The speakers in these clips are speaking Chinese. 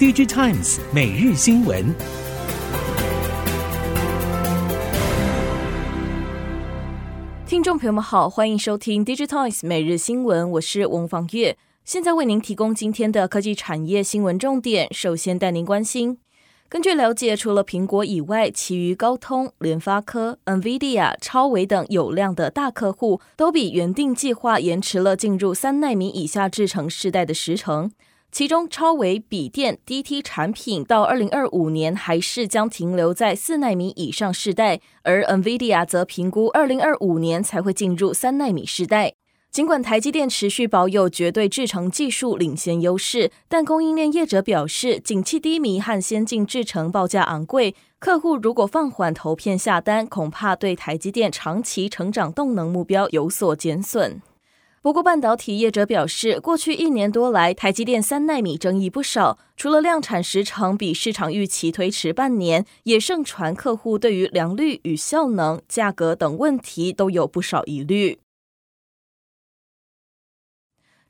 DigiTimes 每日新闻，听众朋友们好，欢迎收听 DigiTimes 每日新闻，我是翁方月，现在为您提供今天的科技产业新闻重点。首先带您关心，根据了解，除了苹果以外，其余高通、联发科、NVIDIA、超微等有量的大客户，都比原定计划延迟了进入三纳米以下制程世代的时程。其中，超微笔电 DT 产品到二零二五年还是将停留在四奈米以上世代，而 NVIDIA 则评估二零二五年才会进入三奈米世代。尽管台积电持续保有绝对制程技术领先优势，但供应链业者表示，景气低迷和先进制程报价昂贵，客户如果放缓投片下单，恐怕对台积电长期成长动能目标有所减损。不过，半导体业者表示，过去一年多来，台积电三纳米争议不少。除了量产时程比市场预期推迟半年，也盛传客户对于良率与效能、价格等问题都有不少疑虑。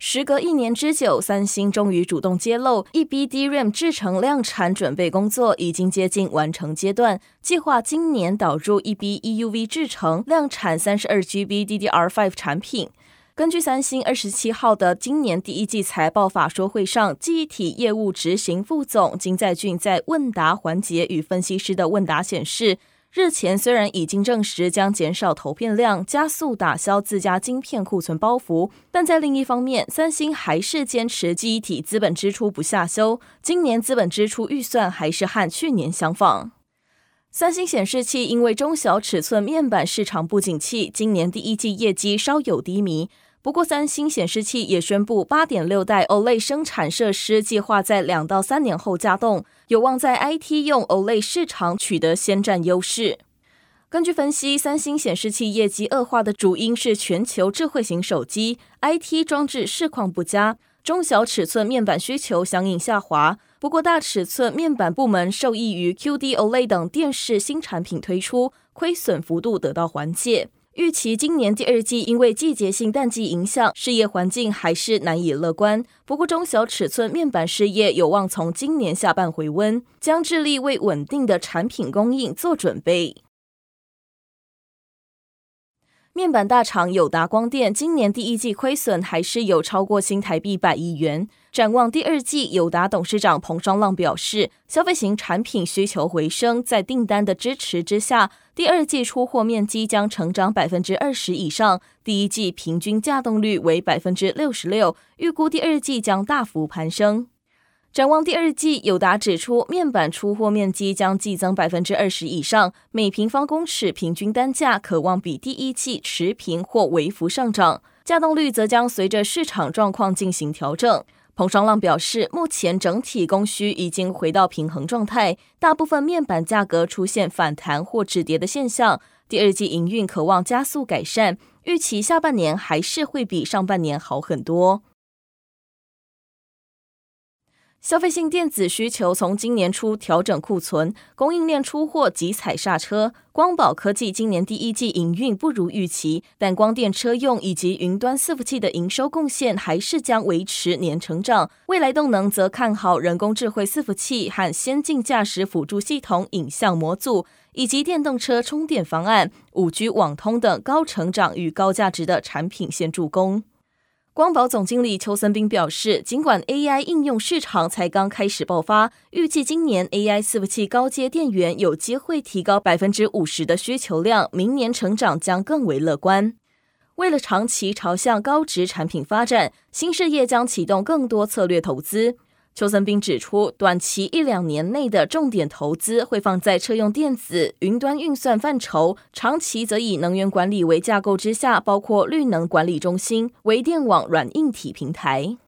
时隔一年之久，三星终于主动揭露，E B D R A M 制程量产准备工作已经接近完成阶段，计划今年导入 E B E U V 制程，量产三十二 GB DDR5 产品。根据三星二十七号的今年第一季财报法说会上，记忆体业务执行副总金在俊在问答环节与分析师的问答显示，日前虽然已经证实将减少投片量，加速打消自家晶片库存包袱，但在另一方面，三星还是坚持记忆体资本支出不下修，今年资本支出预算还是和去年相仿。三星显示器因为中小尺寸面板市场不景气，今年第一季业绩稍有低迷。不过，三星显示器也宣布，八点六代 OLED 生产设施计划在两到三年后加动，有望在 IT 用 OLED 市场取得先占优势。根据分析，三星显示器业绩恶化的主因是全球智慧型手机 IT 装置市况不佳，中小尺寸面板需求相应下滑。不过，大尺寸面板部门受益于 QD OLED 等电视新产品推出，亏损幅度得到缓解。预期今年第二季因为季节性淡季影响，事业环境还是难以乐观。不过，中小尺寸面板事业有望从今年下半回温，将致力为稳定的产品供应做准备。面板大厂友达光电今年第一季亏损还是有超过新台币百亿元。展望第二季，友达董事长彭双浪表示，消费型产品需求回升，在订单的支持之下，第二季出货面积将成长百分之二十以上。第一季平均稼动率为百分之六十六，预估第二季将大幅攀升。展望第二季，友达指出，面板出货面积将季增百分之二十以上，每平方公尺平均单价可望比第一季持平或微幅上涨，价动率则将随着市场状况进行调整。彭双浪表示，目前整体供需已经回到平衡状态，大部分面板价格出现反弹或止跌的现象。第二季营运可望加速改善，预期下半年还是会比上半年好很多。消费性电子需求从今年初调整库存，供应链出货急踩刹车。光宝科技今年第一季营运不如预期，但光电车用以及云端伺服器的营收贡献还是将维持年成长。未来动能则看好人工智慧伺服器和先进驾驶辅助系统影像模组，以及电动车充电方案、五 G 网通等高成长与高价值的产品线助攻。光宝总经理邱森斌表示，尽管 AI 应用市场才刚开始爆发，预计今年 AI 伺服器高阶电源有机会提高百分之五十的需求量，明年成长将更为乐观。为了长期朝向高值产品发展，新事业将启动更多策略投资。邱森斌指出，短期一两年内的重点投资会放在车用电子、云端运算范畴；长期则以能源管理为架构之下，包括绿能管理中心、微电网软硬体平台。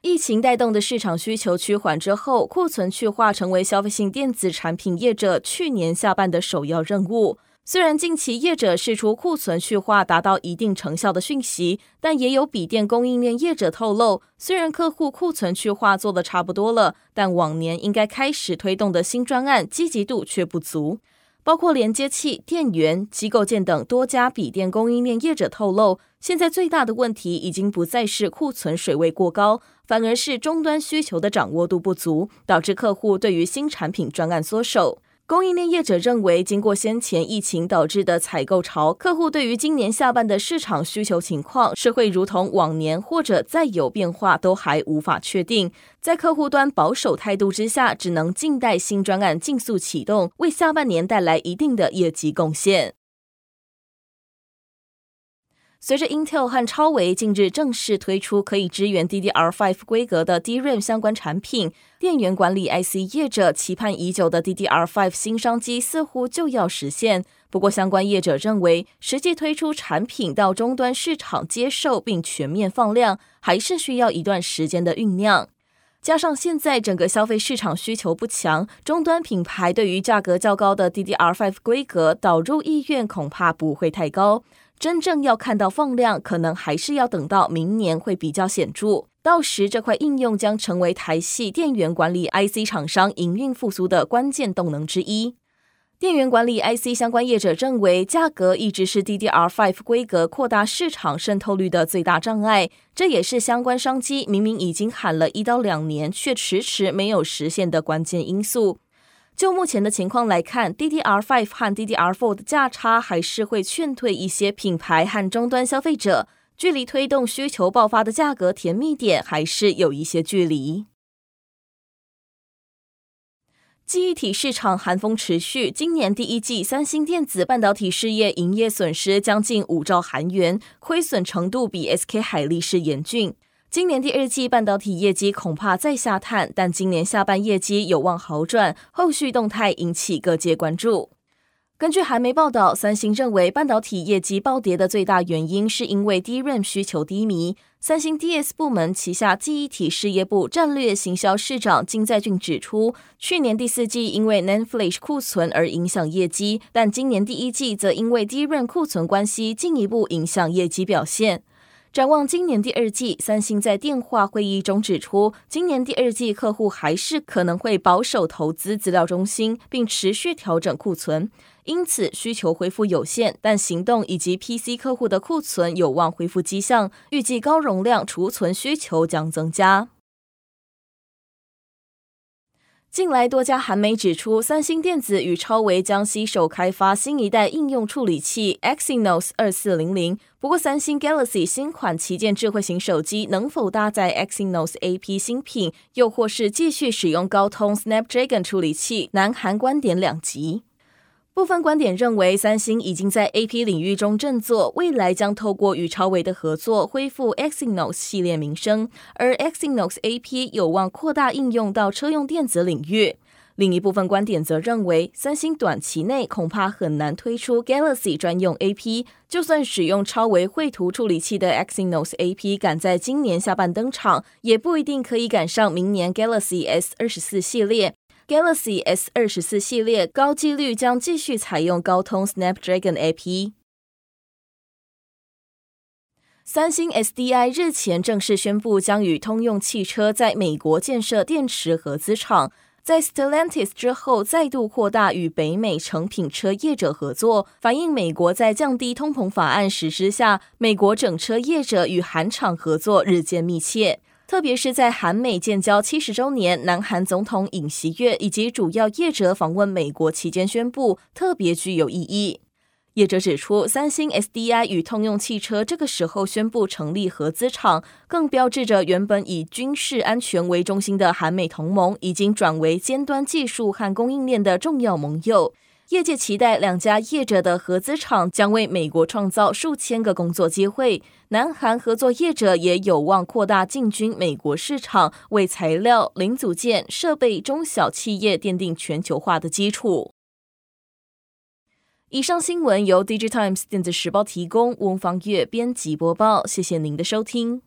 疫情带动的市场需求趋缓之后，库存去化成为消费性电子产品业者去年下半的首要任务。虽然近期业者释出库存去化达到一定成效的讯息，但也有笔电供应链业者透露，虽然客户库存去化做得差不多了，但往年应该开始推动的新专案积极度却不足。包括连接器、电源、机构件等多家笔电供应链业者透露，现在最大的问题已经不再是库存水位过高，反而是终端需求的掌握度不足，导致客户对于新产品专案缩手。供应链业者认为，经过先前疫情导致的采购潮，客户对于今年下半的市场需求情况是会如同往年，或者再有变化都还无法确定。在客户端保守态度之下，只能静待新专案尽速启动，为下半年带来一定的业绩贡献。随着 Intel 和超维近日正式推出可以支援 DDR5 规格的 DRAM 相关产品，电源管理 IC 业者期盼已久的 DDR5 新商机似乎就要实现。不过，相关业者认为，实际推出产品到终端市场接受并全面放量，还是需要一段时间的酝酿。加上现在整个消费市场需求不强，终端品牌对于价格较高的 DDR5 规格导入意愿恐怕不会太高。真正要看到放量，可能还是要等到明年会比较显著。到时，这块应用将成为台系电源管理 IC 厂商营运复苏的关键动能之一。电源管理 IC 相关业者认为，价格一直是 DDR5 规格扩大市场渗透率的最大障碍，这也是相关商机明明已经喊了一到两年，却迟迟没有实现的关键因素。就目前的情况来看，DDR5 和 DDR4 的价差还是会劝退一些品牌和终端消费者，距离推动需求爆发的价格甜蜜点还是有一些距离。记忆体市场寒风持续，今年第一季三星电子半导体事业营业损失将近五兆韩元，亏损程度比 SK 海力士严峻。今年第二季半导体业绩恐怕再下探，但今年下半业绩有望好转，后续动态引起各界关注。根据韩媒报道，三星认为半导体业绩暴跌的最大原因是因为 DRAM 需求低迷。三星 DS 部门旗下记忆体事业部战略行销室长金在俊指出，去年第四季因为 NAND Flash 库存而影响业绩，但今年第一季则因为 DRAM 库存关系进一步影响业绩表现。展望今年第二季，三星在电话会议中指出，今年第二季客户还是可能会保守投资资料中心，并持续调整库存，因此需求恢复有限，但行动以及 PC 客户的库存有望恢复迹象，预计高容量储存需求将增加。近来多家韩媒指出，三星电子与超维将携手开发新一代应用处理器 Exynos 二四零零。不过，三星 Galaxy 新款旗舰智慧型手机能否搭载 Exynos AP 新品，又或是继续使用高通 Snapdragon 处理器，南韩观点两极。部分观点认为，三星已经在 AP 领域中振作，未来将透过与超微的合作，恢复 Exynos 系列名声。而 Exynos AP 有望扩大应用到车用电子领域。另一部分观点则认为，三星短期内恐怕很难推出 Galaxy 专用 AP，就算使用超微绘图处理器的 Exynos AP 赶在今年下半登场，也不一定可以赶上明年 Galaxy S 二十四系列。Galaxy S 二十四系列高几率将继续采用高通 Snapdragon AP。三星 SDI 日前正式宣布，将与通用汽车在美国建设电池合资厂，在 Stellantis 之后再度扩大与北美成品车业者合作，反映美国在降低通膨法案实施下，美国整车业者与韩厂合作日渐密切。特别是在韩美建交七十周年，南韩总统尹锡悦以及主要业者访问美国期间宣布，特别具有意义。业者指出，三星 SDI 与通用汽车这个时候宣布成立合资厂，更标志着原本以军事安全为中心的韩美同盟，已经转为尖端技术和供应链的重要盟友。业界期待两家业者的合资厂将为美国创造数千个工作机会。南韩合作业者也有望扩大进军美国市场，为材料、零组件、设备中小企业奠定全球化的基础。以上新闻由 DigiTimes 电子时报提供，翁方月编辑播报。谢谢您的收听。